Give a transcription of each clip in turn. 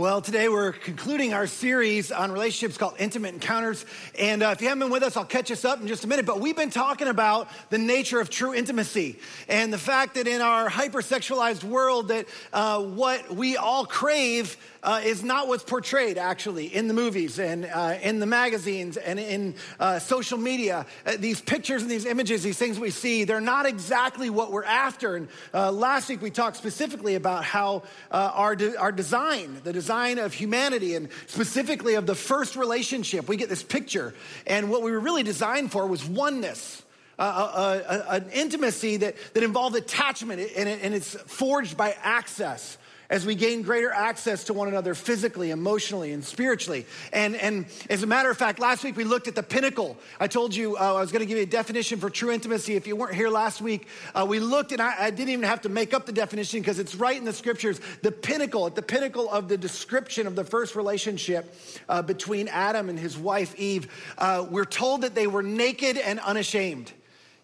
Well, today we're concluding our series on relationships called Intimate Encounters. And uh, if you haven't been with us, I'll catch us up in just a minute. But we've been talking about the nature of true intimacy and the fact that in our hypersexualized world, that uh, what we all crave uh, is not what's portrayed actually in the movies and uh, in the magazines and in uh, social media. Uh, these pictures and these images, these things we see, they're not exactly what we're after. And uh, last week we talked specifically about how uh, our, de- our design, the design of humanity, and specifically of the first relationship, we get this picture. And what we were really designed for was oneness. Uh, an intimacy that, that involved attachment and, it, and it's forged by access as we gain greater access to one another physically, emotionally, and spiritually. And, and as a matter of fact, last week we looked at the pinnacle. I told you uh, I was going to give you a definition for true intimacy. If you weren't here last week, uh, we looked, and I, I, didn't even have to make up the definition because it's right in the scriptures. The pinnacle, at the pinnacle of the description of the first relationship uh, between Adam and his wife Eve, uh, we're told that they were naked and unashamed.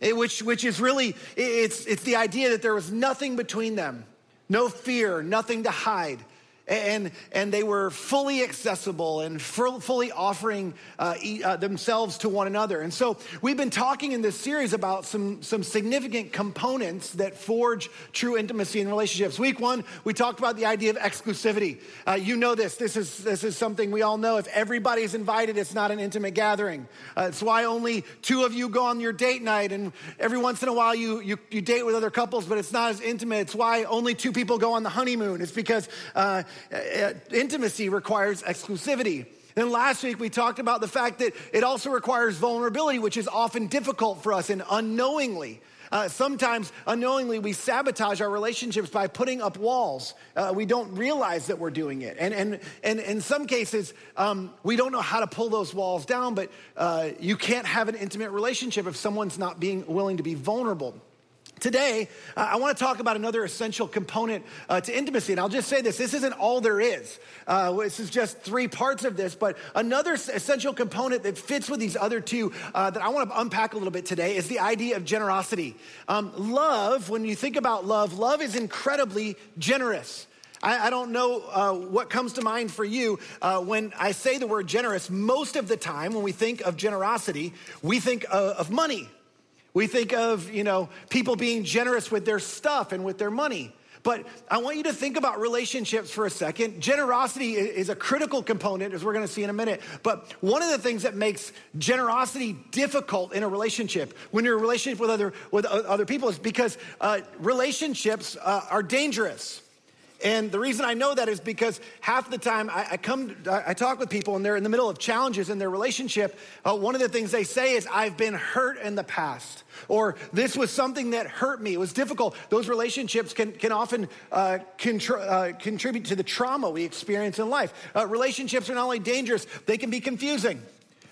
It, which, which is really, it's, it's the idea that there was nothing between them. No fear, nothing to hide and, and they were fully accessible and fully offering uh, uh, themselves to one another. And so we've been talking in this series about some, some significant components that forge true intimacy in relationships. Week one, we talked about the idea of exclusivity. Uh, you know this. This is, this is something we all know. If everybody's invited, it's not an intimate gathering. Uh, it's why only two of you go on your date night, and every once in a while you, you, you date with other couples, but it's not as intimate. It's why only two people go on the honeymoon. It's because uh, intimacy requires exclusivity. Then last week we talked about the fact that it also requires vulnerability, which is often difficult for us and unknowingly. Uh, sometimes unknowingly we sabotage our relationships by putting up walls. Uh, we don't realize that we're doing it. And, and, and in some cases, um, we don't know how to pull those walls down, but uh, you can't have an intimate relationship if someone's not being willing to be vulnerable. Today, uh, I want to talk about another essential component uh, to intimacy. And I'll just say this this isn't all there is. Uh, this is just three parts of this, but another essential component that fits with these other two uh, that I want to unpack a little bit today is the idea of generosity. Um, love, when you think about love, love is incredibly generous. I, I don't know uh, what comes to mind for you uh, when I say the word generous. Most of the time, when we think of generosity, we think of money we think of, you know, people being generous with their stuff and with their money. But I want you to think about relationships for a second. Generosity is a critical component, as we're gonna see in a minute. But one of the things that makes generosity difficult in a relationship, when you're in a relationship with other, with other people, is because uh, relationships uh, are dangerous. And the reason I know that is because half the time I, I come, I talk with people and they're in the middle of challenges in their relationship. Uh, one of the things they say is, I've been hurt in the past, or this was something that hurt me. It was difficult. Those relationships can, can often uh, contr- uh, contribute to the trauma we experience in life. Uh, relationships are not only dangerous, they can be confusing.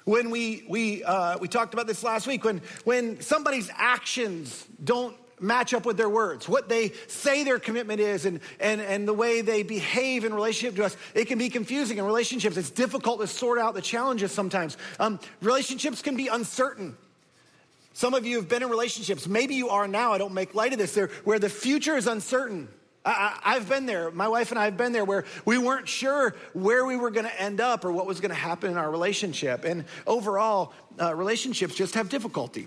When we, we, uh, we talked about this last week, when, when somebody's actions don't match up with their words, what they say their commitment is, and, and, and the way they behave in relationship to us. It can be confusing in relationships. It's difficult to sort out the challenges sometimes. Um, relationships can be uncertain. Some of you have been in relationships. Maybe you are now. I don't make light of this. There, where the future is uncertain. I, have been there. My wife and I have been there where we weren't sure where we were going to end up or what was going to happen in our relationship. And overall, uh, relationships just have difficulty.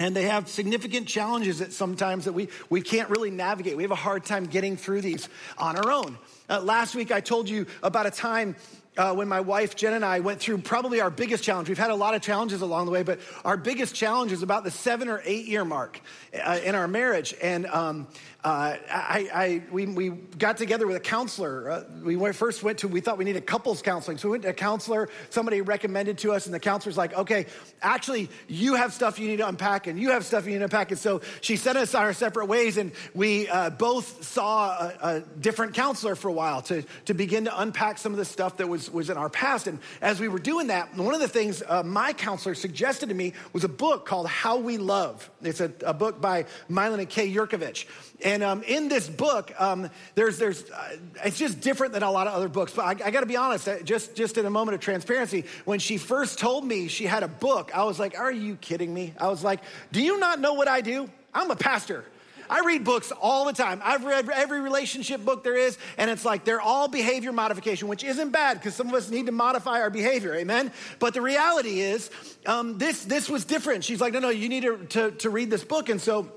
And they have significant challenges that sometimes that we, we can't really navigate. We have a hard time getting through these on our own. Uh, last week, I told you about a time uh, when my wife Jen and I went through probably our biggest challenge. We've had a lot of challenges along the way, but our biggest challenge is about the seven or eight year mark uh, in our marriage. And um, uh, I, I, we, we got together with a counselor. Uh, we went, first went to, we thought we needed couples counseling. So we went to a counselor, somebody recommended to us, and the counselor's like, okay, actually, you have stuff you need to unpack, and you have stuff you need to unpack. And so she sent us our separate ways, and we uh, both saw a, a, different counselor for a while to, to begin to unpack some of the stuff that was, was in our past. And as we were doing that, one of the things uh, my counselor suggested to me was a book called How We Love. It's a, a book by Milan and Kay Yerkovich. And um, in this book, um, there's, there's, uh, it's just different than a lot of other books. But I, I got to be honest, uh, just, just in a moment of transparency, when she first told me she had a book, I was like, Are you kidding me? I was like, Do you not know what I do? I'm a pastor. I read books all the time. I've read every relationship book there is, and it's like they're all behavior modification, which isn't bad because some of us need to modify our behavior, amen? But the reality is, um, this, this was different. She's like, no, no, you need to, to, to read this book. And so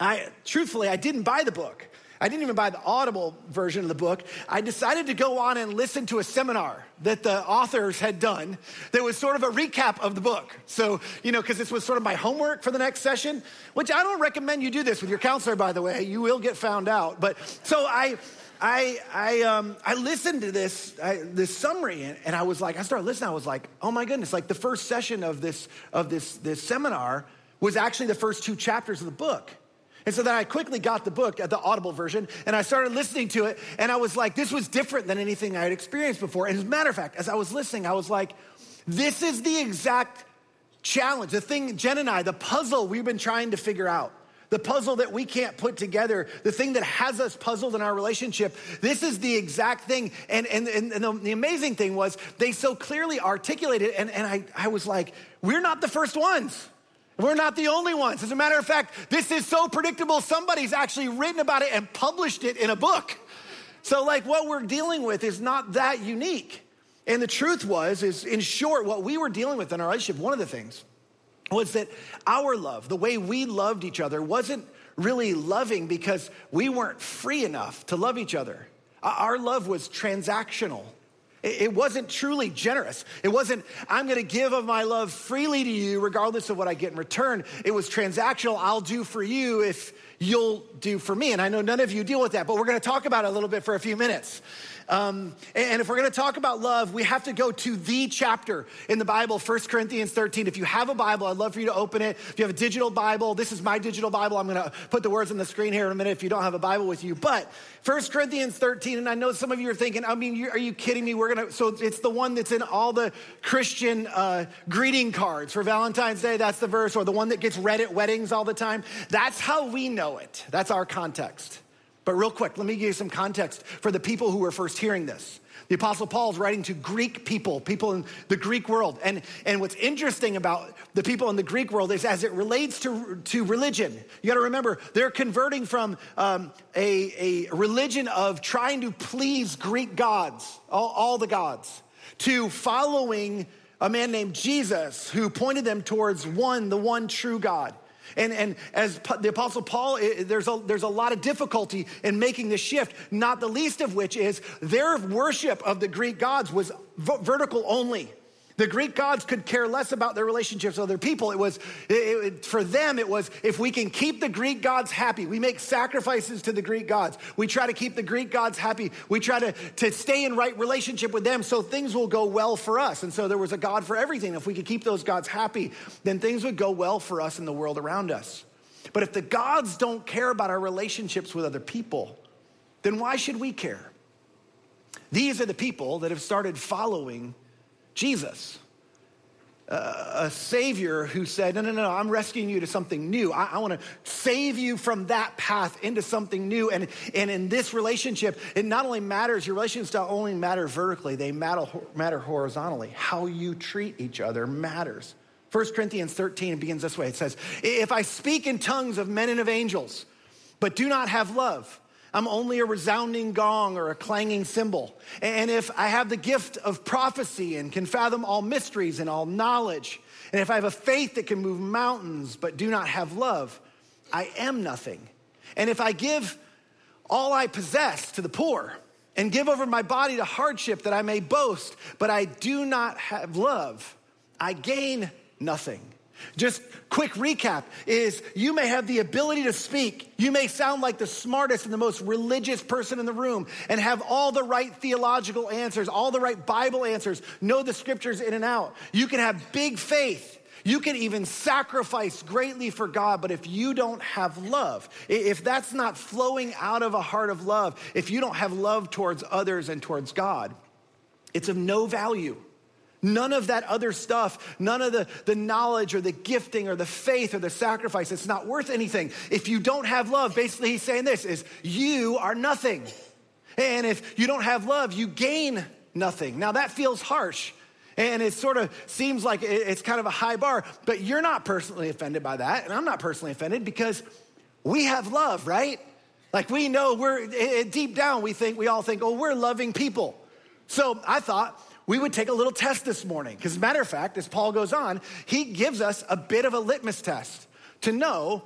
I, truthfully, I didn't buy the book. I didn't even buy the audible version of the book. I decided to go on and listen to a seminar that the authors had done that was sort of a recap of the book. So, you know, because this was sort of my homework for the next session, which I don't recommend you do this with your counselor, by the way. You will get found out. But so I, I, I, um, I listened to this, I, this summary and, and I was like, I started listening. I was like, oh my goodness, like the first session of this, of this, this seminar was actually the first two chapters of the book. And so then I quickly got the book, the Audible version, and I started listening to it. And I was like, this was different than anything I had experienced before. And as a matter of fact, as I was listening, I was like, this is the exact challenge, the thing, Jen and I, the puzzle we've been trying to figure out. The puzzle that we can't put together, the thing that has us puzzled in our relationship, this is the exact thing. And, and, and, the, the amazing thing was, they so clearly articulated, and, and I, I was like, we're not the first ones. We're not the only ones. As a matter of fact, this is so predictable, somebody's actually written about it and published it in a book. So, like, what we're dealing with is not that unique. And the truth was, is in short, what we were dealing with in our relationship, one of the things was that our love, the way we loved each other, wasn't really loving because we weren't free enough to love each other. Our love was transactional. It wasn't truly generous. It wasn't, I'm gonna give of my love freely to you, regardless of what I get in return. It was transactional. I'll do for you if you'll do for me. And I know none of you deal with that, but we're gonna talk about it a little bit for a few minutes. Um, and if we're going to talk about love, we have to go to the chapter in the Bible, 1 Corinthians 13. If you have a Bible, I'd love for you to open it. If you have a digital Bible, this is my digital Bible. I'm going to put the words on the screen here in a minute if you don't have a Bible with you. But 1 Corinthians 13, and I know some of you are thinking, I mean, are you kidding me? We're going to, so it's the one that's in all the Christian uh, greeting cards for Valentine's Day. That's the verse, or the one that gets read at weddings all the time. That's how we know it. That's our context. But real quick, let me give you some context for the people who were first hearing this. The Apostle Paul is writing to Greek people, people in the Greek world. And, and what's interesting about the people in the Greek world is as it relates to, to religion, you got to remember they're converting from um, a, a religion of trying to please Greek gods, all, all the gods, to following a man named Jesus who pointed them towards one, the one true God. And, and as the Apostle Paul, there's a, there's a lot of difficulty in making the shift, not the least of which is their worship of the Greek gods was vertical only. The Greek gods could care less about their relationships with other people. It was, it, it, for them, it was if we can keep the Greek gods happy, we make sacrifices to the Greek gods. We try to keep the Greek gods happy. We try to, to stay in right relationship with them so things will go well for us. And so there was a God for everything. If we could keep those gods happy, then things would go well for us in the world around us. But if the gods don't care about our relationships with other people, then why should we care? These are the people that have started following Jesus. Uh, a savior who said, No, no, no, I'm rescuing you to something new. I, I want to save you from that path into something new. And, and in this relationship, it not only matters, your relationships don't only matter vertically, they matter, matter horizontally. How you treat each other matters. 1 Corinthians 13 begins this way it says, If I speak in tongues of men and of angels, but do not have love, I'm only a resounding gong or a clanging cymbal. And if I have the gift of prophecy and can fathom all mysteries and all knowledge, and if I have a faith that can move mountains but do not have love, I am nothing. And if I give all I possess to the poor and give over my body to hardship that I may boast, but I do not have love, I gain nothing. Just quick recap is you may have the ability to speak. You may sound like the smartest and the most religious person in the room and have all the right theological answers, all the right Bible answers, know the scriptures in and out. You can have big faith. You can even sacrifice greatly for God, but if you don't have love, if that's not flowing out of a heart of love, if you don't have love towards others and towards God, it's of no value. None of that other stuff, none of the, the knowledge or the gifting or the faith or the sacrifice, it's not worth anything. If you don't have love, basically he's saying this is you are nothing. And if you don't have love, you gain nothing. Now that feels harsh. And it sort of seems like it's kind of a high bar, but you're not personally offended by that. And I'm not personally offended because we have love, right? Like we know we're deep down, we think, we all think, oh, we're loving people. So I thought, we would take a little test this morning. Because, matter of fact, as Paul goes on, he gives us a bit of a litmus test to know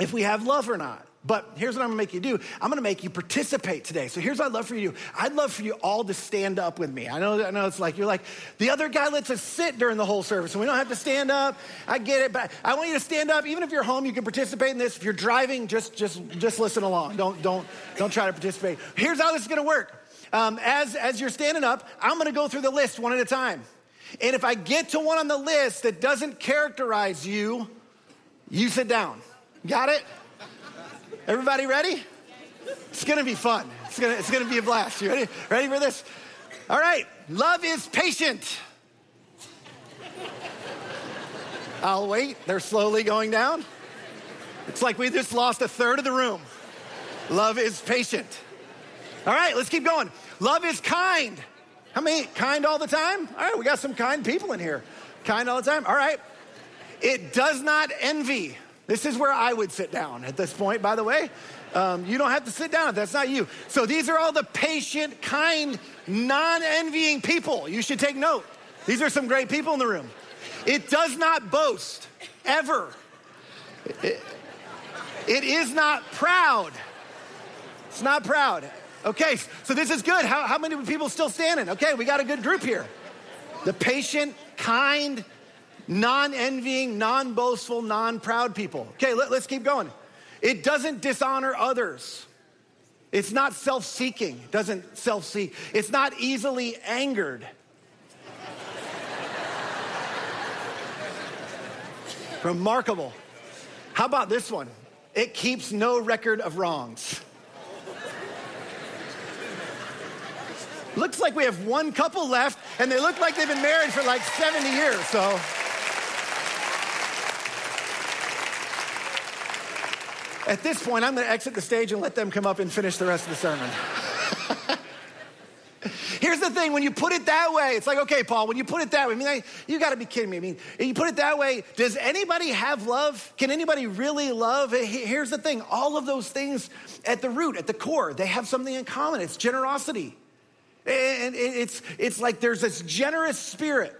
if we have love or not. But here's what I'm gonna make you do I'm gonna make you participate today. So here's what I'd love for you to do I'd love for you all to stand up with me. I know, I know it's like, you're like, the other guy lets us sit during the whole service, and we don't have to stand up. I get it, but I want you to stand up. Even if you're home, you can participate in this. If you're driving, just, just, just listen along. Don't, don't, don't try to participate. Here's how this is gonna work um, as, as you're standing up, I'm gonna go through the list one at a time. And if I get to one on the list that doesn't characterize you, you sit down. Got it? Everybody ready? It's gonna be fun. It's gonna, it's gonna be a blast. You ready? Ready for this? All right. Love is patient. I'll wait. They're slowly going down. It's like we just lost a third of the room. Love is patient. All right, let's keep going. Love is kind. How many kind all the time? All right, we got some kind people in here. Kind all the time. All right. It does not envy. This is where I would sit down at this point, by the way. Um, you don't have to sit down if that's not you. So these are all the patient, kind, non envying people. You should take note. These are some great people in the room. It does not boast, ever. it, it is not proud. It's not proud. Okay, so this is good. How, how many people still standing? Okay, we got a good group here. The patient, kind, non envying, non boastful, non proud people. Okay, let, let's keep going. It doesn't dishonor others. It's not self seeking, doesn't self seek. It's not easily angered. Remarkable. How about this one? It keeps no record of wrongs. Looks like we have one couple left, and they look like they've been married for like 70 years, so. At this point, I'm going to exit the stage and let them come up and finish the rest of the sermon. Here's the thing when you put it that way, it's like, okay, Paul, when you put it that way, I mean, I, you got to be kidding me. I mean, you put it that way, does anybody have love? Can anybody really love? Here's the thing all of those things at the root, at the core, they have something in common it's generosity. And it's, it's like there's this generous spirit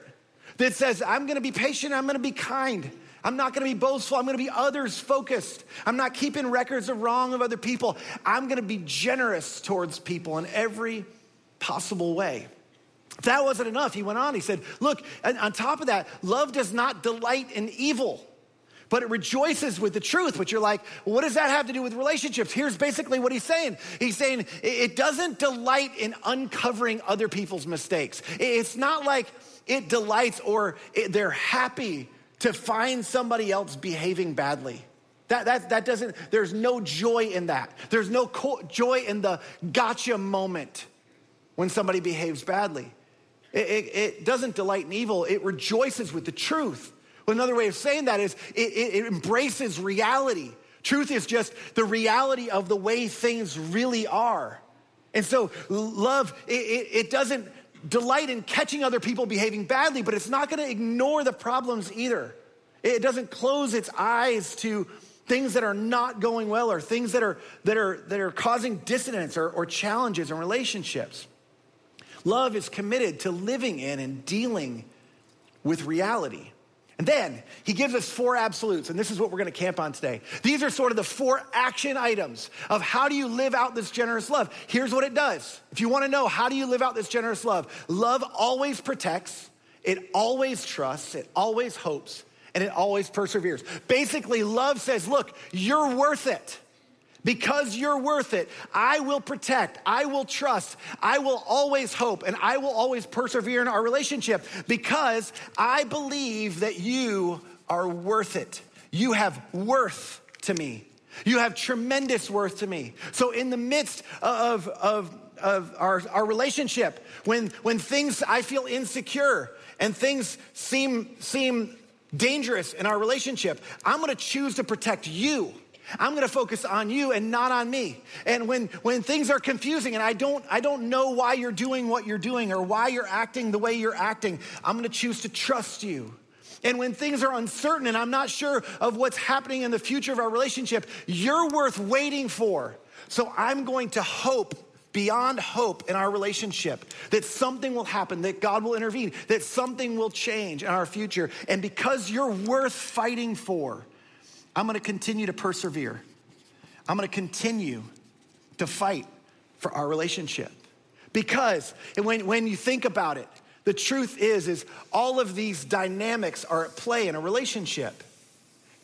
that says, I'm gonna be patient, I'm gonna be kind. I'm not gonna be boastful, I'm gonna be others focused. I'm not keeping records of wrong of other people. I'm gonna be generous towards people in every possible way. If that wasn't enough, he went on, he said, Look, on top of that, love does not delight in evil but it rejoices with the truth. But you're like, well, what does that have to do with relationships? Here's basically what he's saying. He's saying it doesn't delight in uncovering other people's mistakes. It's not like it delights or it, they're happy to find somebody else behaving badly. That, that, that doesn't, there's no joy in that. There's no co- joy in the gotcha moment when somebody behaves badly. It, it, it doesn't delight in evil, it rejoices with the truth. Well, another way of saying that is it, it, it embraces reality. Truth is just the reality of the way things really are. And so, love, it, it doesn't delight in catching other people behaving badly, but it's not going to ignore the problems either. It doesn't close its eyes to things that are not going well or things that are, that are, that are causing dissonance or, or challenges in relationships. Love is committed to living in and dealing with reality. And then he gives us four absolutes, and this is what we're gonna camp on today. These are sort of the four action items of how do you live out this generous love. Here's what it does. If you wanna know how do you live out this generous love, love always protects, it always trusts, it always hopes, and it always perseveres. Basically, love says, look, you're worth it. Because you're worth it, I will protect, I will trust, I will always hope, and I will always persevere in our relationship because I believe that you are worth it. You have worth to me. You have tremendous worth to me. So, in the midst of, of, of our, our relationship, when, when things I feel insecure and things seem, seem dangerous in our relationship, I'm gonna choose to protect you. I'm going to focus on you and not on me. And when, when things are confusing and I don't, I don't know why you're doing what you're doing or why you're acting the way you're acting, I'm going to choose to trust you. And when things are uncertain and I'm not sure of what's happening in the future of our relationship, you're worth waiting for. So I'm going to hope beyond hope in our relationship that something will happen, that God will intervene, that something will change in our future. And because you're worth fighting for, I'm gonna continue to persevere. I'm gonna continue to fight for our relationship. Because when, when you think about it, the truth is, is all of these dynamics are at play in a relationship.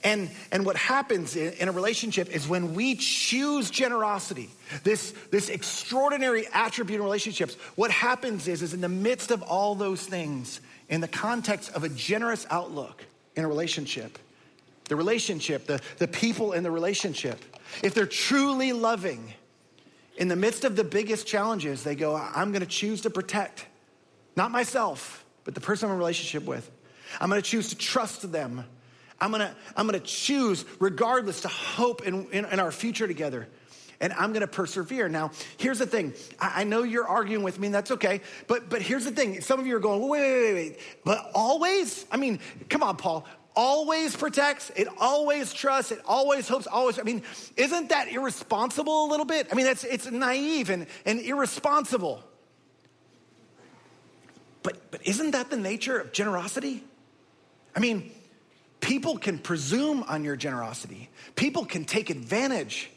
And, and what happens in, in, a relationship is when we choose generosity, this, this extraordinary attribute in relationships, what happens is, is in the midst of all those things, in the context of a generous outlook in a relationship, the relationship, the, the people in the relationship, if they're truly loving, in the midst of the biggest challenges, they go, I'm gonna choose to protect, not myself, but the person I'm in relationship with. I'm gonna choose to trust them. I'm gonna, I'm gonna choose, regardless, to hope in, in, in our future together. And I'm gonna persevere. Now, here's the thing. I, I, know you're arguing with me, and that's okay. But but here's the thing. Some of you are going, wait, wait, wait, wait. But always? I mean, come on, Paul always protects, it always trusts, it always hopes, always. I mean, isn't that irresponsible a little bit? I mean, that's it's naive and, and irresponsible. But but isn't that the nature of generosity? I mean, people can presume on your generosity. People can take advantage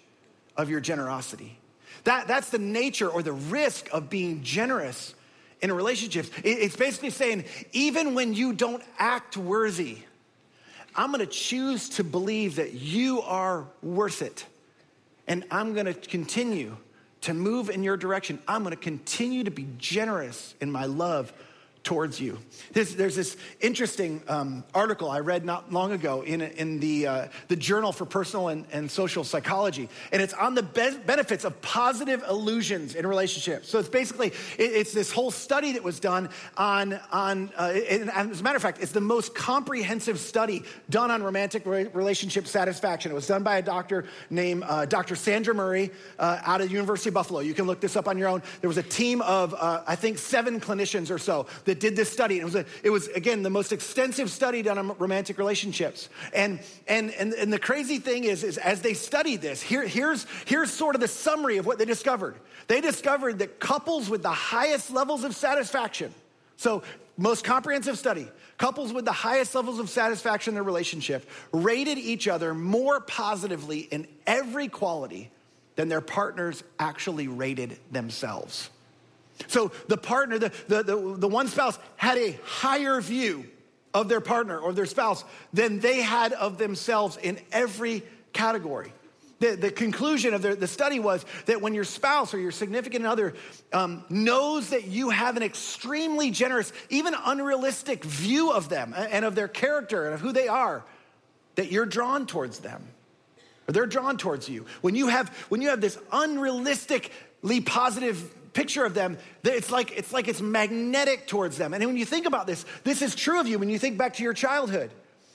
of your generosity. That, that's the nature or the risk of being generous in relationships. It's basically saying, even when you don't act worthy, I'm gonna choose to believe that you are worth it. And I'm gonna continue to move in your direction. I'm gonna continue to be generous in my love towards you. There's, there's this interesting um, article I read not long ago in, in the, uh, the Journal for Personal and, and, Social Psychology, and it's on the be- benefits of positive illusions in relationships. So it's basically, it, it's this whole study that was done on, on uh, and as a matter of fact, it's the most comprehensive study done on romantic re- relationship satisfaction. It was done by a doctor named uh, Dr. Sandra Murray uh, out of the University of Buffalo. You can look this up on your own. There was a team of, uh, I think, seven clinicians or so that did this study. It was, a, it was again, the most extensive study done on romantic relationships. And, and, and, and the crazy thing is, is as they studied this, here, here's, here's sort of the summary of what they discovered. They discovered that couples with the highest levels of satisfaction, so most comprehensive study, couples with the highest levels of satisfaction in their relationship rated each other more positively in every quality than their partners actually rated themselves. So the partner, the, the, the, the, one spouse had a higher view of their partner or their spouse than they had of themselves in every category. The, the conclusion of the, the study was that when your spouse or your significant other um, knows that you have an extremely generous, even unrealistic view of them and of their character and of who they are, that you're drawn towards them or they're drawn towards you. When you have, when you have this unrealistically positive picture of them, it's like, it's like it's magnetic towards them. And when you think about this, this is true of you when you think back to your childhood.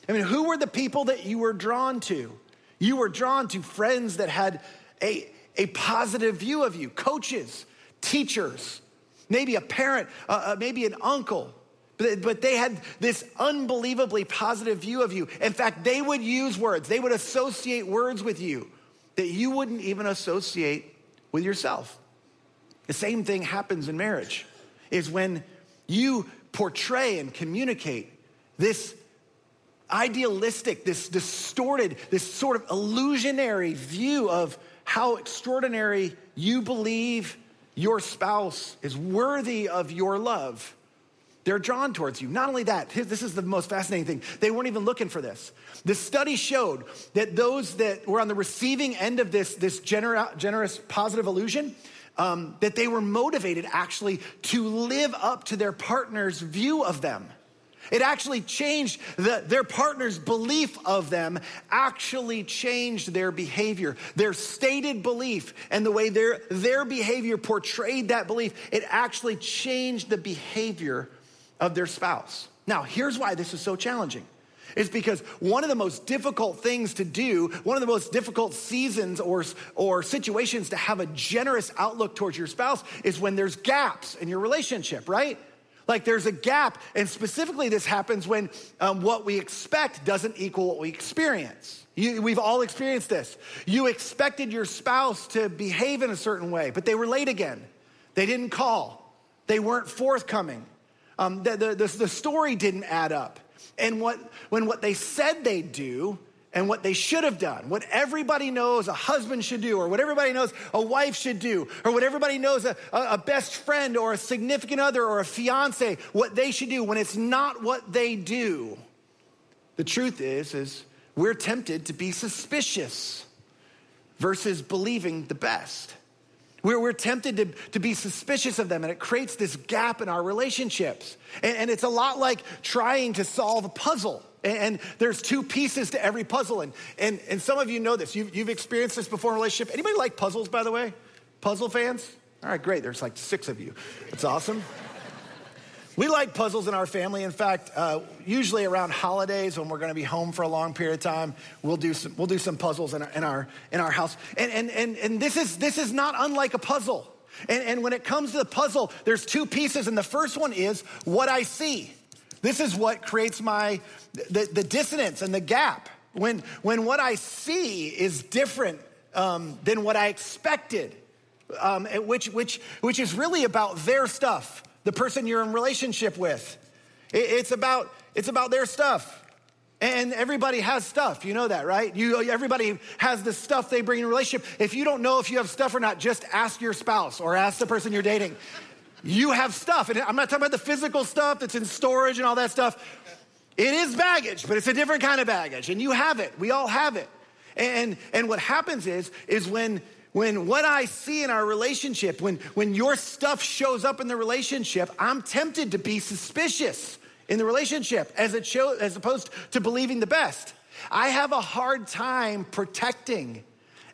I mean, who were the people that you were drawn to? You were drawn to friends that had a, a positive view of you, coaches, teachers, maybe a parent, uh, uh, maybe an uncle. But, but they had this unbelievably positive view of you. In fact, they would use words, they would associate words with you that you wouldn't even associate with yourself. The same thing happens in marriage, is when you portray and communicate this idealistic, this distorted, this sort of illusionary view of how extraordinary you believe your spouse is worthy of your love, they're drawn towards you. Not only that, this is the most fascinating thing. They weren't even looking for this. The study showed that those that were on the receiving end of this, this gener- generous positive illusion, um, that they were motivated actually to live up to their partner's view of them. It actually changed the, their partner's belief of them, actually changed their behavior. Their stated belief and the way their, their behavior portrayed that belief, it actually changed the behavior of their spouse. Now, here's why this is so challenging. Is because one of the most difficult things to do, one of the most difficult seasons or, or situations to have a generous outlook towards your spouse is when there's gaps in your relationship, right? Like there's a gap, and specifically this happens when um, what we expect doesn't equal what we experience. You, we've all experienced this. You expected your spouse to behave in a certain way, but they were late again. They didn't call, they weren't forthcoming. Um, the, the, the, the story didn't add up. And what, when what they said they'd do and what they should have done, what everybody knows a husband should do, or what everybody knows a wife should do, or what everybody knows a, a, best friend or a significant other or a fiance, what they should do, when it's not what they do, the truth is, is we're tempted to be suspicious versus believing the best. We're, we're tempted to, to be suspicious of them, and it creates this gap in our relationships. And, and it's a lot like trying to solve a puzzle. And, and there's two pieces to every puzzle. And, and, and some of you know this. You've, you've experienced this before in a relationship. Anybody like puzzles, by the way? Puzzle fans? All right, great. There's like six of you. That's awesome. We like puzzles in our family. In fact, uh, usually around holidays when we're going to be home for a long period of time, we'll do some, we'll do some puzzles in our, in our, in our house. And, and, and, and this, is, this is not unlike a puzzle. And, and when it comes to the puzzle, there's two pieces. And the first one is what I see. This is what creates my, the, the dissonance and the gap. When, when what I see is different um, than what I expected, um, which, which, which is really about their stuff the person you're in relationship with. It's about, it's about their stuff. And everybody has stuff. You know that, right? You, everybody has the stuff they bring in relationship. If you don't know if you have stuff or not, just ask your spouse or ask the person you're dating. You have stuff. And I'm not talking about the physical stuff that's in storage and all that stuff. It is baggage, but it's a different kind of baggage. And you have it. We all have it. And, and what happens is, is when when what I see in our relationship, when, when your stuff shows up in the relationship, I'm tempted to be suspicious in the relationship as, it show, as opposed to believing the best. I have a hard time protecting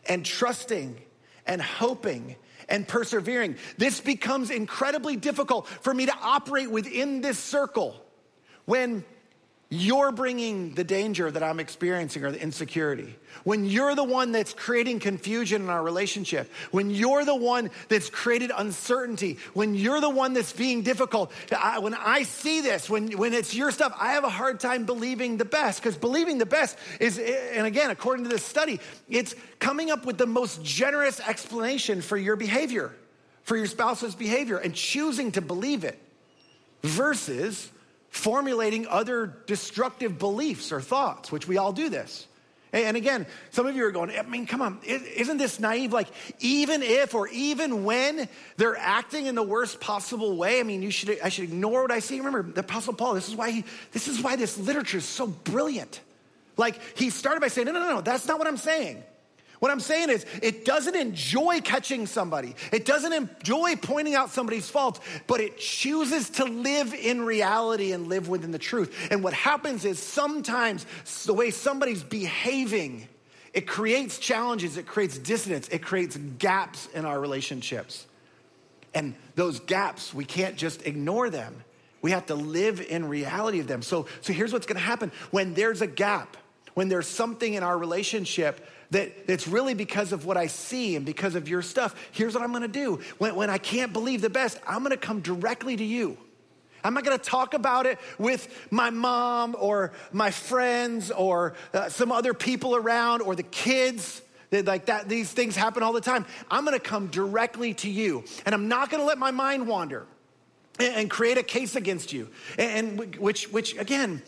and trusting and hoping and persevering. This becomes incredibly difficult for me to operate within this circle when you're bringing the danger that I'm experiencing or the insecurity. When you're the one that's creating confusion in our relationship, when you're the one that's created uncertainty, when you're the one that's being difficult, I, when I see this, when, when it's your stuff, I have a hard time believing the best because believing the best is, and again, according to this study, it's coming up with the most generous explanation for your behavior, for your spouse's behavior, and choosing to believe it versus formulating other destructive beliefs or thoughts, which we all do this. And again, some of you are going, I mean, come on, isn't this naive? Like, even if or even when they're acting in the worst possible way, I mean, you should, I should ignore what I see. Remember, the Apostle Paul, this is why he, this is why this literature is so brilliant. Like, he started by saying, no, no, no, no, that's not what I'm saying. What I'm saying is, it doesn't enjoy catching somebody. It doesn't enjoy pointing out somebody's faults, but it chooses to live in reality and live within the truth. And what happens is sometimes the way somebody's behaving, it creates challenges, it creates dissonance, it creates gaps in our relationships. And those gaps, we can't just ignore them. We have to live in reality of them. So, so here's what's gonna happen when there's a gap, when there's something in our relationship that it's really because of what I see and because of your stuff. Here's what I'm gonna do. When, when I can't believe the best, I'm gonna come directly to you. I'm not gonna talk about it with my mom or my friends or uh, some other people around or the kids. Like that, these things happen all the time. I'm gonna come directly to you, and I'm not gonna let my mind wander and, and create a case against you. And, and which, which again,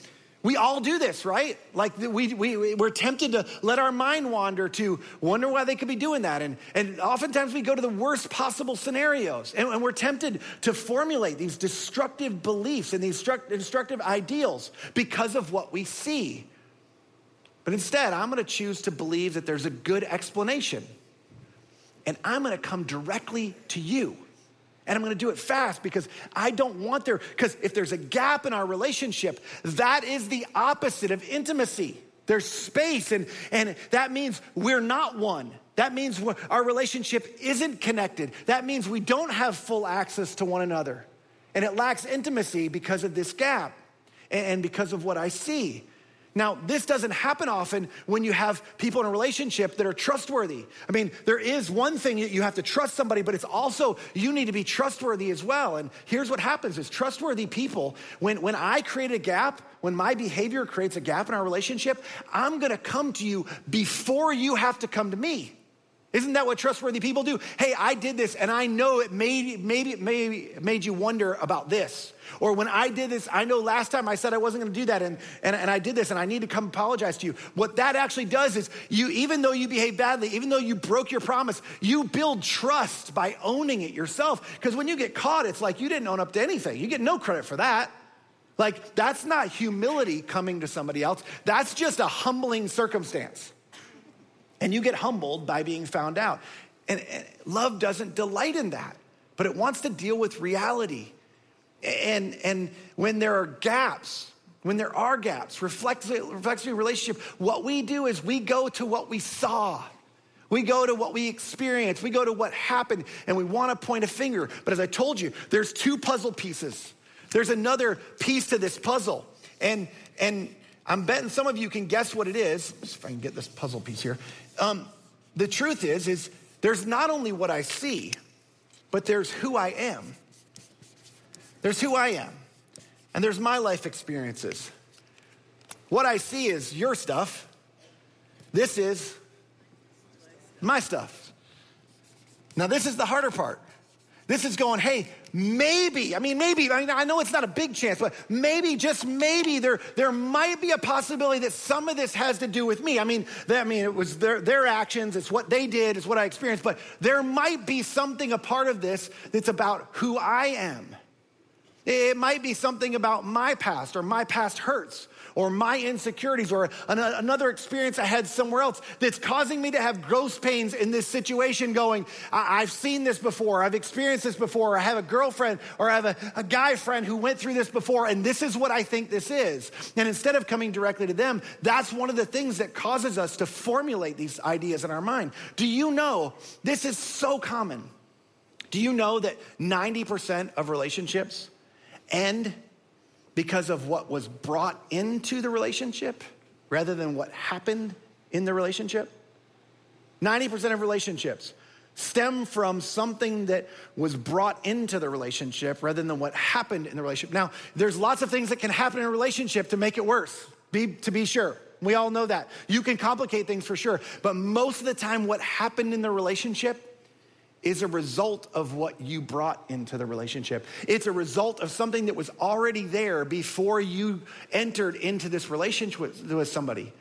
We all do this, right? Like we, we, we're tempted to let our mind wander to wonder why they could be doing that. And, and oftentimes we go to the worst possible scenarios. And, and we're tempted to formulate these destructive beliefs and these destructive ideals because of what we see. But instead, I'm going to choose to believe that there's a good explanation. And I'm going to come directly to you. And I'm gonna do it fast because I don't want there, because if there's a gap in our relationship, that is the opposite of intimacy. There's space, and, and that means we're not one. That means our relationship isn't connected. That means we don't have full access to one another. And it lacks intimacy because of this gap and because of what I see. Now, this doesn't happen often when you have people in a relationship that are trustworthy. I mean, there is one thing that you have to trust somebody, but it's also you need to be trustworthy as well. And here's what happens is trustworthy people, when, when I create a gap, when my behavior creates a gap in our relationship, I'm gonna come to you before you have to come to me. Isn't that what trustworthy people do? Hey, I did this and I know it made, maybe it maybe made you wonder about this. Or when I did this, I know last time I said I wasn't gonna do that and, and, and I did this and I need to come apologize to you. What that actually does is you, even though you behave badly, even though you broke your promise, you build trust by owning it yourself. Because when you get caught, it's like you didn't own up to anything. You get no credit for that. Like, that's not humility coming to somebody else. That's just a humbling circumstance. And you get humbled by being found out. And, and love doesn't delight in that, but it wants to deal with reality. And, and when there are gaps, when there are gaps, reflexive, relationship, what we do is we go to what we saw. We go to what we experienced. We go to what happened, and we want to point a finger. But as I told you, there's two puzzle pieces. There's another piece to this puzzle. And, and I'm betting some of you can guess what it is. Let's if I can get this puzzle piece here. Um, the truth is, is there's not only what I see, but there's who I am. There's who I am, and there's my life experiences. What I see is your stuff. This is my stuff. Now, this is the harder part. This is going, hey, maybe, I mean, maybe, I, mean, I know it's not a big chance, but maybe, just maybe, there, there might be a possibility that some of this has to do with me. I mean, I mean, it was their, their actions, it's what they did, it's what I experienced, but there might be something, a part of this, that's about who I am. It might be something about my past or my past hurts or my insecurities or an, another experience I had somewhere else that's causing me to have gross pains in this situation going, I, have seen this before, I've experienced this before, I have a girlfriend or I have a, a guy friend who went through this before, and this is what I think this is. And instead of coming directly to them, that's one of the things that causes us to formulate these ideas in our mind. Do you know this is so common? Do you know that 90% of relationships end because of what was brought into the relationship rather than what happened in the relationship. 90% of relationships stem from something that was brought into the relationship rather than what happened in the relationship. Now, there's lots of things that can happen in a relationship to make it worse, be, to be sure. We all know that. You can complicate things for sure, but most of the time, what happened in the relationship is a result of what you brought into the relationship. It's a result of something that was already there before you entered into this relationship with, with somebody.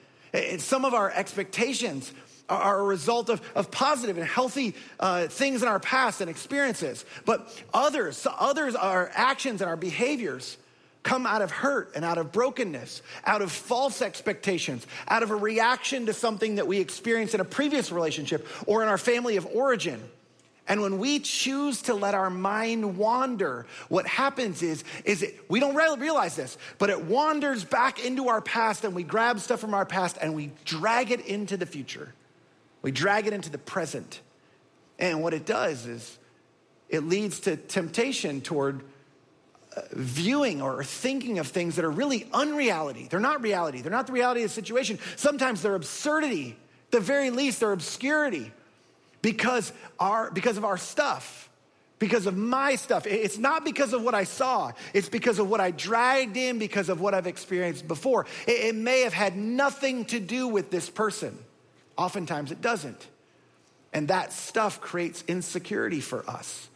some of our expectations are a result of, of positive and healthy uh, things in our past and experiences. But others, others, our actions and our behaviors come out of hurt and out of brokenness, out of false expectations, out of a reaction to something that we experienced in a previous relationship or in our family of origin. And when we choose to let our mind wander, what happens is, is it, we don't realize this, but it wanders back into our past and we grab stuff from our past and we drag it into the future. We drag it into the present. And what it does is it leads to temptation toward uh, viewing or thinking of things that are really unreality. They're not reality. They're not the reality of the situation. Sometimes they're absurdity. At the very least, they're obscurity because, our, because of our stuff, because of my stuff. It's not because of what I saw, it's because of what I dragged in, because of what I've experienced before. It, it may have had nothing to do with this person. Oftentimes it doesn't. And that stuff creates insecurity for us.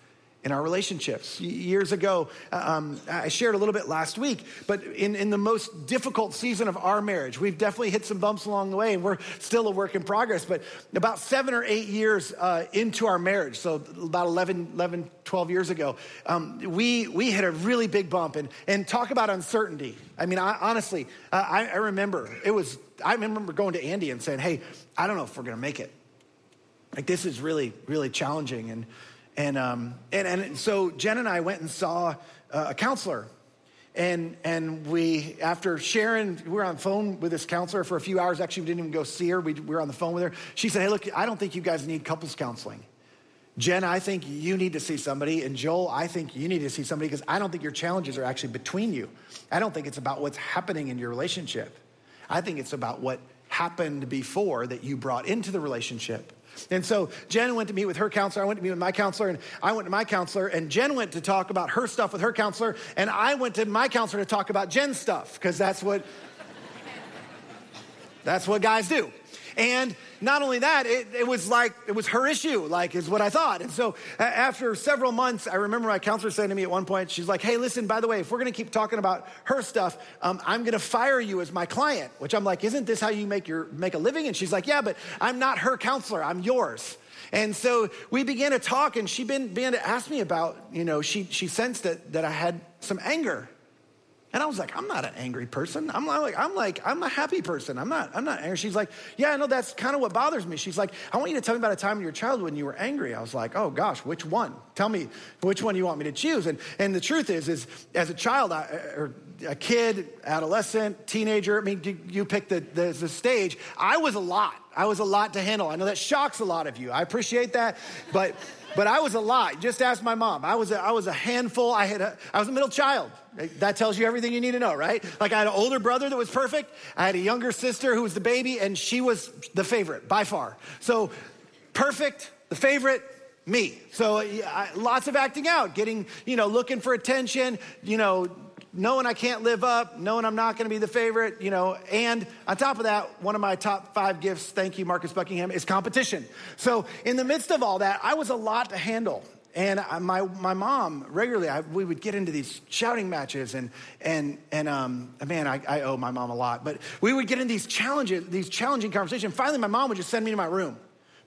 In our relationships. Years ago, uh, um, I shared a little bit last week, but in, in the most difficult season of our marriage, we've definitely hit some bumps along the way, and we're still a work in progress. But about seven or eight years uh, into our marriage, so about 11, 11 12 years ago, um, we, we hit a really big bump. And, and talk about uncertainty. I mean, I, honestly, uh, I, I remember it was, I remember going to Andy and saying, hey, I don't know if we're going to make it. Like, this is really, really challenging. And, and, um, and, and so Jen and I went and saw uh, a counselor. And, and we, after sharing, we were on the phone with this counselor for a few hours. Actually, we didn't even go see her. We, we were on the phone with her. She said, Hey, look, I don't think you guys need couples counseling. Jen, I think you need to see somebody. And Joel, I think you need to see somebody because I don't think your challenges are actually between you. I don't think it's about what's happening in your relationship. I think it's about what happened before that you brought into the relationship. And so Jen went to meet with her counselor. I went to meet with my counselor, and I went to my counselor. And Jen went to talk about her stuff with her counselor, and I went to my counselor to talk about Jen's stuff because that's what that's what guys do. And not only that, it, it, was like, it was her issue, like, is what I thought. And so after several months, I remember my counselor saying to me at one point, she's like, hey, listen, by the way, if we're gonna keep talking about her stuff, um, I'm gonna fire you as my client, which I'm like, isn't this how you make, your, make a living? And she's like, yeah, but I'm not her counselor, I'm yours. And so we began to talk, and she began to ask me about, you know, she, she sensed that, that I had some anger and I was like, I'm not an angry person. I'm like, I'm like, I'm a happy person. I'm not, I'm not angry. She's like, yeah, I know that's kind of what bothers me. She's like, I want you to tell me about a time in your childhood when you were angry. I was like, oh gosh, which one? Tell me which one you want me to choose. And and the truth is, is as a child I, or a kid, adolescent, teenager, I mean, you, you pick the, the, the stage. I was a lot. I was a lot to handle. I know that shocks a lot of you. I appreciate that, but but I was a lot. Just ask my mom. I was a, I was a handful. I had a, I was a middle child. That tells you everything you need to know, right? Like I had an older brother that was perfect. I had a younger sister who was the baby, and she was the favorite by far. So perfect, the favorite, me. So I, lots of acting out, getting, you know, looking for attention, you know, knowing I can't live up, knowing I'm not going to be the favorite, you know, and on top of that, one of my top five gifts, thank you, Marcus Buckingham, is competition. So in the midst of all that, I was a lot to handle. And my, my mom regularly, I, we would get into these shouting matches, and and and um, man, I, I owe my mom a lot. But we would get in these challenges, these challenging conversations. Finally, my mom would just send me to my room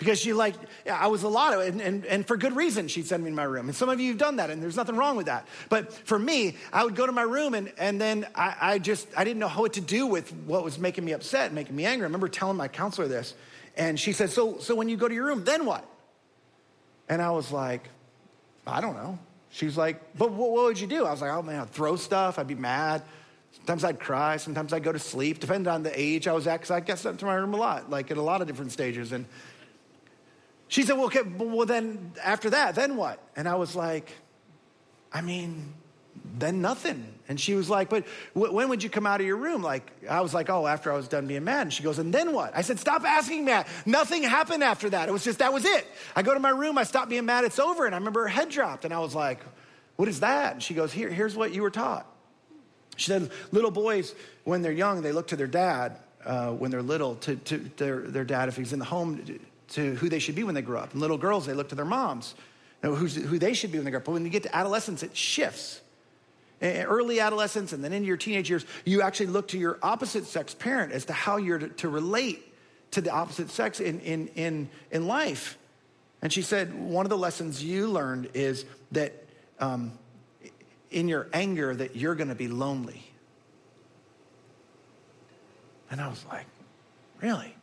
because she like i was a lot of and, and, and, for good reason she'd send me to my room. And some of you have done that and there's nothing wrong with that. But for me i would go to my room and, and then I, I just i didn't know what to do with what was making me upset making me angry. I remember telling my counselor this and she said so so when you go to your room then what? And i was like i don't know. She's like but what, what would you do? I was like oh man i'd throw stuff. I'd be mad. Sometimes I'd cry. Sometimes I'd go to sleep, depending on the age I was at, because I got sent to my room a lot, like at a lot of different stages. And she said, well, okay, well, then after that, then what? And I was like, I mean, then nothing. And she was like, but when would you come out of your room? Like, I was like, oh, after I was done being mad. And she goes, and then what? I said, stop asking that. Nothing happened after that. It was just, that was it. I go to my room, I stop being mad, it's over. And I remember her head dropped. And I was like, what is that? And she goes, Here, here's what you were taught. She said, little boys, when they're young, they look to their dad uh, when they're little, to, to their, their dad if he's in the home to who they should be when they grow up. And little girls, they look to their moms, who they should be when they grow up. But when you get to adolescence, it shifts. Early adolescence and then into your teenage years, you actually look to your opposite sex parent as to how you're to, to relate to the opposite sex in, in, in, in life. And she said, one of the lessons you learned is that um, in your anger, that you're going to be lonely. And I was like, really?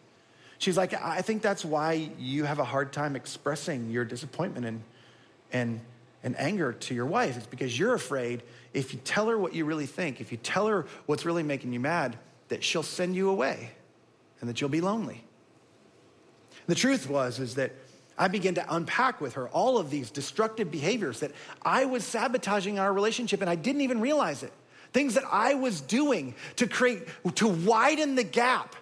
She's like, I think that's why you have a hard time expressing your disappointment and, and, and anger to your wife. It's because you're afraid if you tell her what you really think, if you tell her what's really making you mad, that she'll send you away and that you'll be lonely. The truth was is that I began to unpack with her all of these destructive behaviors that I was sabotaging our relationship and I didn't even realize it. Things that I was doing to create, to widen the gap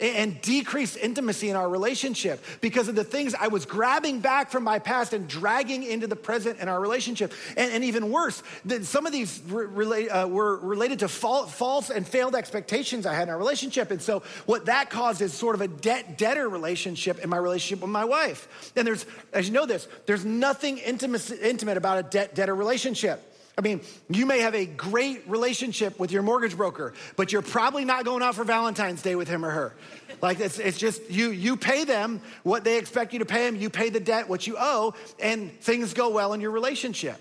and decreased intimacy in our relationship because of the things I was grabbing back from my past and dragging into the present in our relationship. And, and even worse, that some of these re- uh, were related to false and failed expectations I had in our relationship. And so what that caused is sort of a debt debtor relationship in my relationship with my wife. And there's, as you know this, there's nothing intimate, intimate about a debt debtor relationship. I mean, you may have a great relationship with your mortgage broker, but you're probably not going out for Valentine's Day with him or her. Like it's, it's just you you pay them what they expect you to pay them, you pay the debt what you owe, and things go well in your relationship.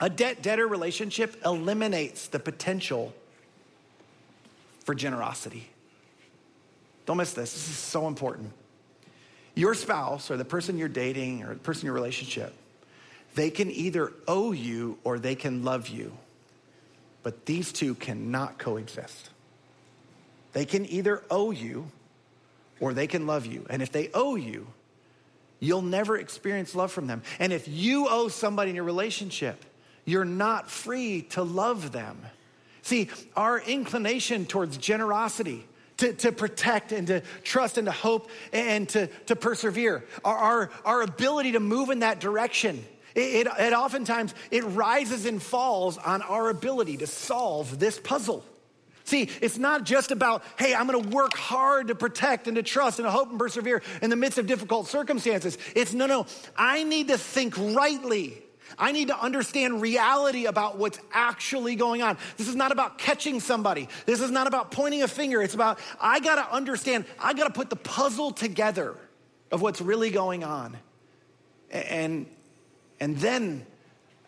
A debt debtor relationship eliminates the potential for generosity. Don't miss this. This is so important. Your spouse or the person you're dating or the person in your relationship they can either owe you or they can love you. But these two cannot coexist. They can either owe you or they can love you. And if they owe you, you'll never experience love from them. And if you owe somebody in your relationship, you're not free to love them. See, our inclination towards generosity, to, to protect and to trust and to hope and to, to persevere, our, our, our ability to move in that direction it, it, it oftentimes, it rises and falls on our ability to solve this puzzle. See, it's not just about, hey, I'm gonna work hard to protect and to trust and to hope and persevere in the midst of difficult circumstances. It's no, no, I need to think rightly. I need to understand reality about what's actually going on. This is not about catching somebody. This is not about pointing a finger. It's about, I gotta understand, I gotta put the puzzle together of what's really going on. And and then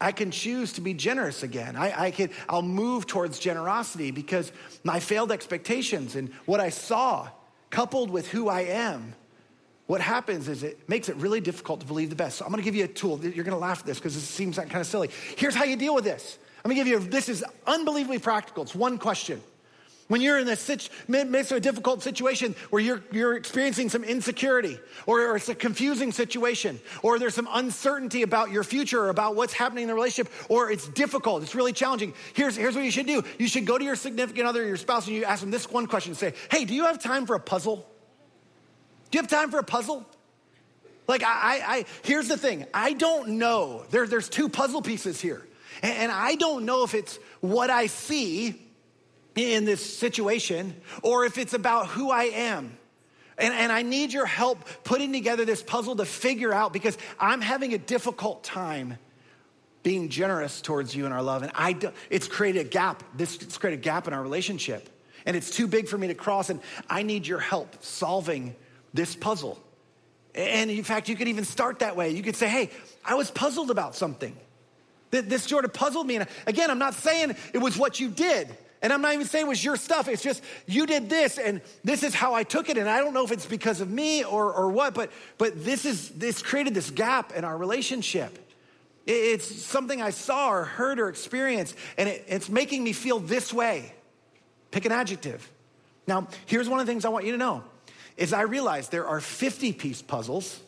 I can choose to be generous again. I, I can, I'll move towards generosity because my failed expectations and what I saw, coupled with who I am, what happens is it makes it really difficult to believe the best. So I'm gonna give you a tool. You're gonna laugh at this because it seems kind of silly. Here's how you deal with this. I'm gonna give you, this is unbelievably practical. It's one question. When you're in the midst of a difficult situation where you're, you're experiencing some insecurity, or, it's a confusing situation, or there's some uncertainty about your future, or about what's happening in the relationship, or it's difficult, it's really challenging, here's, here's what you should do. You should go to your significant other, your spouse, and you ask them this one question say, Hey, do you have time for a puzzle? Do you have time for a puzzle? Like, I, I here's the thing I don't know. There, there's two puzzle pieces here. And, and I don't know if it's what I see in this situation or if it's about who I am. And, and I need your help putting together this puzzle to figure out because I'm having a difficult time being generous towards you in our love. And I do, it's created a gap. This it's created a gap in our relationship. And it's too big for me to cross. And I need your help solving this puzzle. And in fact, you could even start that way. You could say, hey, I was puzzled about something. This sort of puzzled me. And again, I'm not saying it was what you did. And I'm not even saying it was your stuff. It's just you did this, and this is how I took it. And I don't know if it's because of me or, or what, but but this is this created this gap in our relationship. It's something I saw or heard or experienced, and it, it's making me feel this way. Pick an adjective. Now, here's one of the things I want you to know is I realize there are 50 piece puzzles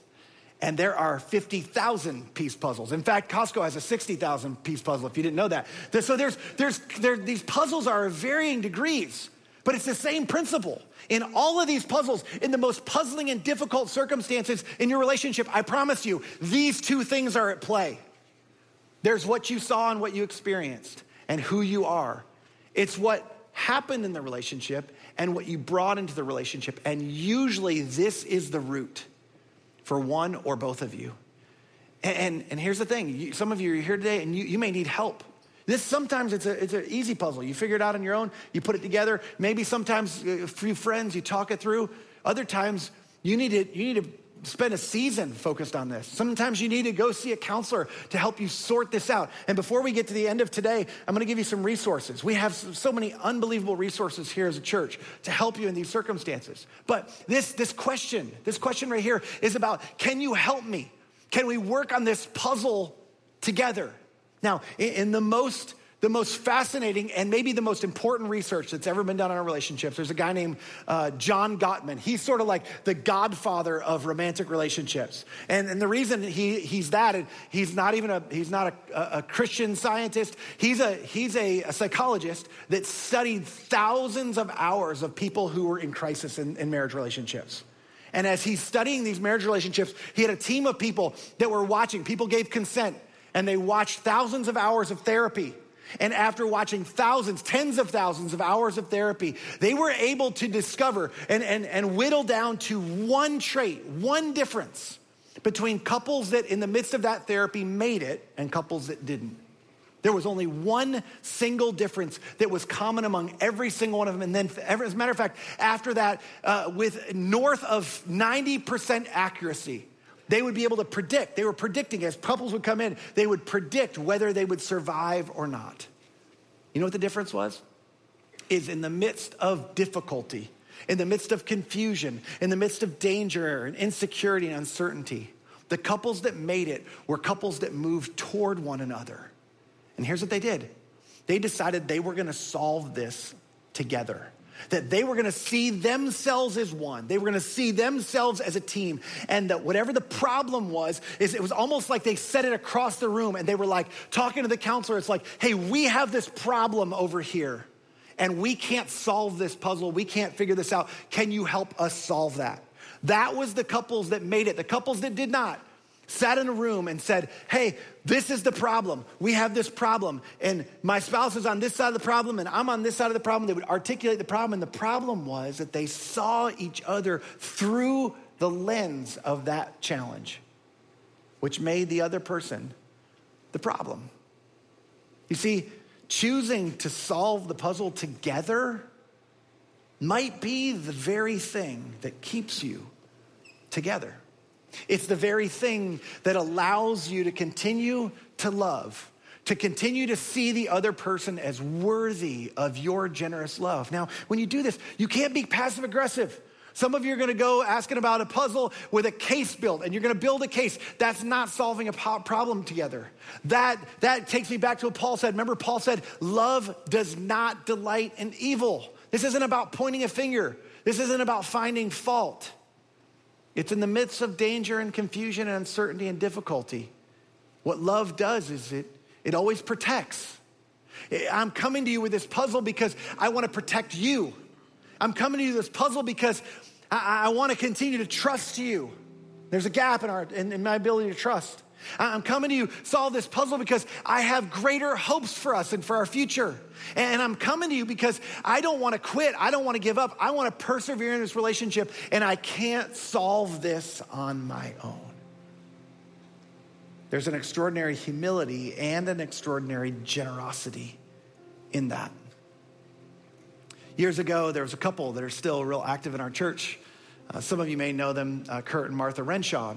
and there are 50,000 piece puzzles. In fact, Costco has a 60,000 piece puzzle, if you didn't know that. So there's, there's, there, these puzzles are of varying degrees, but it's the same principle. In all of these puzzles, in the most puzzling and difficult circumstances in your relationship, I promise you, these two things are at play. There's what you saw and what you experienced, and who you are. It's what happened in the relationship and what you brought into the relationship. And usually, this is the root for one or both of you. And, and, and here's the thing you, some of you are here today and you, you may need help. This sometimes it's, a, it's an easy puzzle. You figure it out on your own, you put it together. Maybe sometimes a few friends, you talk it through. Other times, you need to, you need to spend a season focused on this. Sometimes you need to go see a counselor to help you sort this out. And before we get to the end of today, I'm going to give you some resources. We have so many unbelievable resources here as a church to help you in these circumstances. But this, this question, this question right here is about can you help me? Can we work on this puzzle together? Now, in the most the most fascinating and maybe the most important research that's ever been done on relationships. There's a guy named uh, John Gottman. He's sort of like the godfather of romantic relationships. And, and the reason he, he's that, he's not even a, he's not a, a Christian scientist. He's, a, he's a, a, psychologist that studied thousands of hours of people who were in crisis in, in marriage relationships. And as he's studying these marriage relationships, he had a team of people that were watching. People gave consent and they watched thousands of hours of therapy and after watching thousands, tens of thousands of hours of therapy, they were able to discover and, and, and whittle down to one trait, one difference between couples that in the midst of that therapy made it and couples that didn't. There was only one single difference that was common among every single one of them. And then, as a matter of fact, after that, uh, with north of 90% accuracy, they would be able to predict. They were predicting as couples would come in, they would predict whether they would survive or not. You know what the difference was? Is in the midst of difficulty, in the midst of confusion, in the midst of danger and insecurity and uncertainty, the couples that made it were couples that moved toward one another. And here's what they did they decided they were gonna solve this together that they were going to see themselves as one. They were going to see themselves as a team. And that whatever the problem was, is it was almost like they set it across the room and they were like talking to the counselor. It's like, hey, we have this problem over here and we can't solve this puzzle. We can't figure this out. Can you help us solve that? That was the couples that made it. The couples that did not sat in a room and said, Hey, this is the problem. We have this problem. And my spouse is on this side of the problem, and I'm on this side of the problem. They would articulate the problem. And the problem was that they saw each other through the lens of that challenge, which made the other person the problem. You see, choosing to solve the puzzle together might be the very thing that keeps you together. It's the very thing that allows you to continue to love, to continue to see the other person as worthy of your generous love. Now, when you do this, you can't be passive aggressive. Some of you are going to go asking about a puzzle with a case built, and you're going to build a case. That's not solving a problem together. That, that takes me back to what Paul said. Remember, Paul said, Love does not delight in evil. This isn't about pointing a finger, this isn't about finding fault. It's in the midst of danger and confusion and uncertainty and difficulty. What love does is it, it always protects. I'm coming to you with this puzzle because I want to protect you. I'm coming to you with this puzzle because I, I want to continue to trust you. There's a gap in, our, in, in my ability to trust. I'm coming to you solve this puzzle because I have greater hopes for us and for our future. And I'm coming to you because I don't want to quit. I don't want to give up. I want to persevere in this relationship, and I can't solve this on my own. There's an extraordinary humility and an extraordinary generosity in that. Years ago, there was a couple that are still real active in our church. Uh, some of you may know them, uh, Kurt and Martha Renshaw.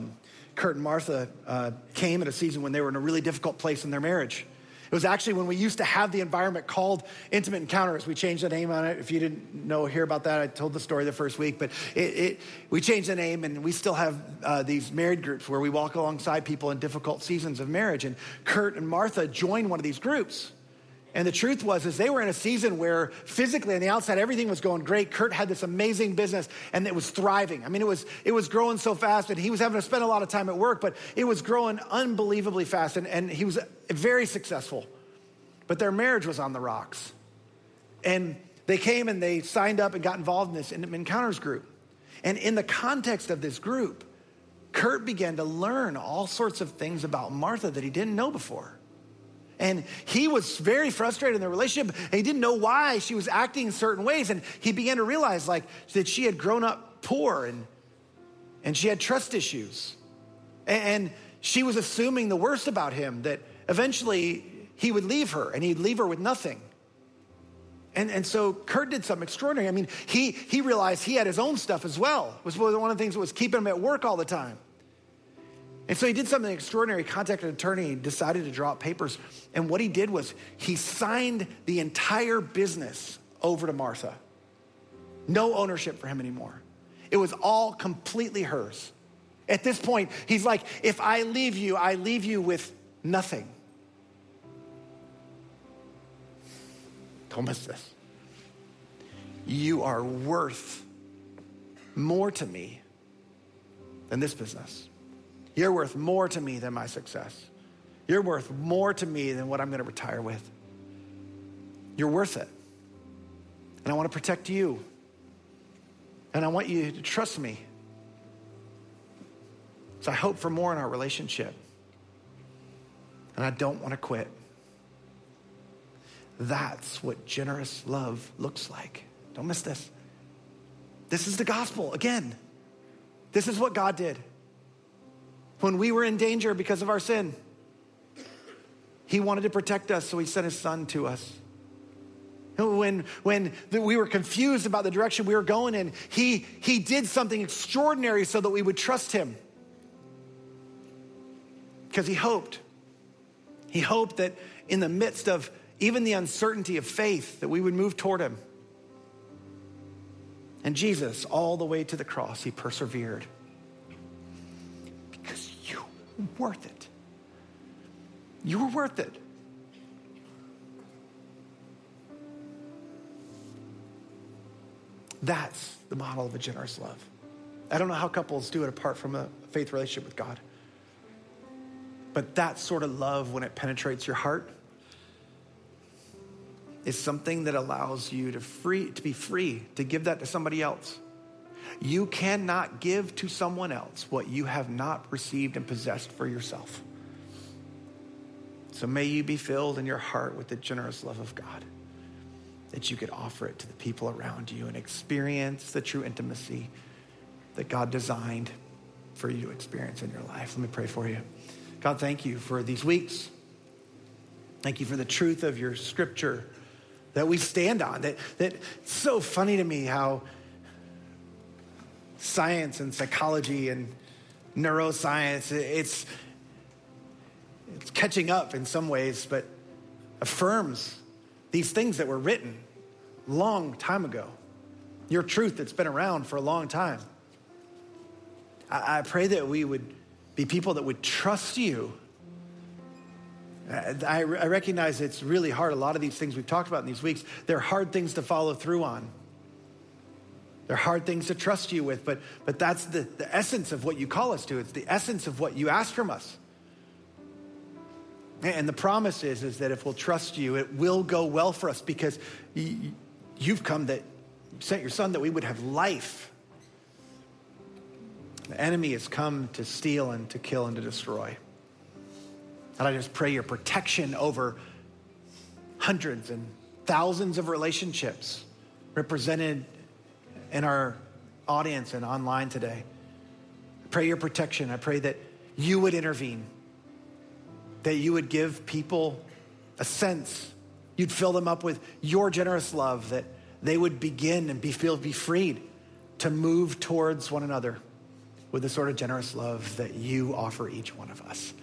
Kurt and Martha uh, came at a season when they were in a really difficult place in their marriage. It was actually when we used to have the environment called Intimate Encounters. We changed the name on it. If you didn't know, hear about that, I told the story the first week. But it, it, we changed the name, and we still have uh, these married groups where we walk alongside people in difficult seasons of marriage. And Kurt and Martha joined one of these groups. And the truth was, is they were in a season where physically on the outside everything was going great. Kurt had this amazing business and it was thriving. I mean, it was it was growing so fast, and he was having to spend a lot of time at work, but it was growing unbelievably fast, and, and he was very successful. But their marriage was on the rocks. And they came and they signed up and got involved in this encounters group. And in the context of this group, Kurt began to learn all sorts of things about Martha that he didn't know before. And he was very frustrated in their relationship. And he didn't know why she was acting in certain ways. And he began to realize like that she had grown up poor and, and she had trust issues. And she was assuming the worst about him, that eventually he would leave her and he'd leave her with nothing. And, and so Kurt did something extraordinary. I mean, he, he realized he had his own stuff as well. It was one of the things that was keeping him at work all the time. And so he did something extraordinary. He contacted an attorney, decided to draw up papers. And what he did was he signed the entire business over to Martha. No ownership for him anymore. It was all completely hers. At this point, he's like, if I leave you, I leave you with nothing. Don't miss this. You are worth more to me than this business. You're worth more to me than my success. You're worth more to me than what I'm going to retire with. You're worth it. And I want to protect you. And I want you to trust me. So I hope for more in our relationship. And I don't want to quit. That's what generous love looks like. Don't miss this. This is the gospel again. This is what God did. When we were in danger because of our sin, He wanted to protect us, so He sent His Son to us. When, when we were confused about the direction we were going in, he, he did something extraordinary so that we would trust Him. Because He hoped. He hoped that in the midst of even the uncertainty of faith, that we would move toward Him. And Jesus, all the way to the cross, He persevered. Worth it. You were worth it. That's the model of a generous love. I don't know how couples do it apart from a faith relationship with God. But that sort of love, when it penetrates your heart, is something that allows you to free to be free to give that to somebody else. You cannot give to someone else what you have not received and possessed for yourself. So may you be filled in your heart with the generous love of God that you could offer it to the people around you and experience the true intimacy that God designed for you to experience in your life. Let me pray for you. God, thank you for these weeks. Thank you for the truth of your scripture that we stand on. That, that it's so funny to me how science and psychology and neuroscience, it's, it's catching up in some ways, but affirms these things that were written long time ago, your truth that's been around for a long time. I, I pray that we would be people that would trust you. I, I recognize it's really hard. A lot of these things we've talked about in these weeks, they're hard things to follow through on. They're hard things to trust you with, but, but that's the, the essence of what you call us to. It's the essence of what you ask from us. And the promise is, is that if we'll trust you, it will go well for us because you've come that sent your son that we would have life. The enemy has come to steal and to kill and to destroy. And I just pray your protection over hundreds and thousands of relationships represented in our audience and online today. I pray your protection. I pray that you would intervene that you would give people a sense, you'd fill them up with your generous love, that they would begin and be feel be freed to move towards one another with the sort of generous love that you offer each one of us.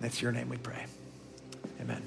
That's your name we pray. Amen.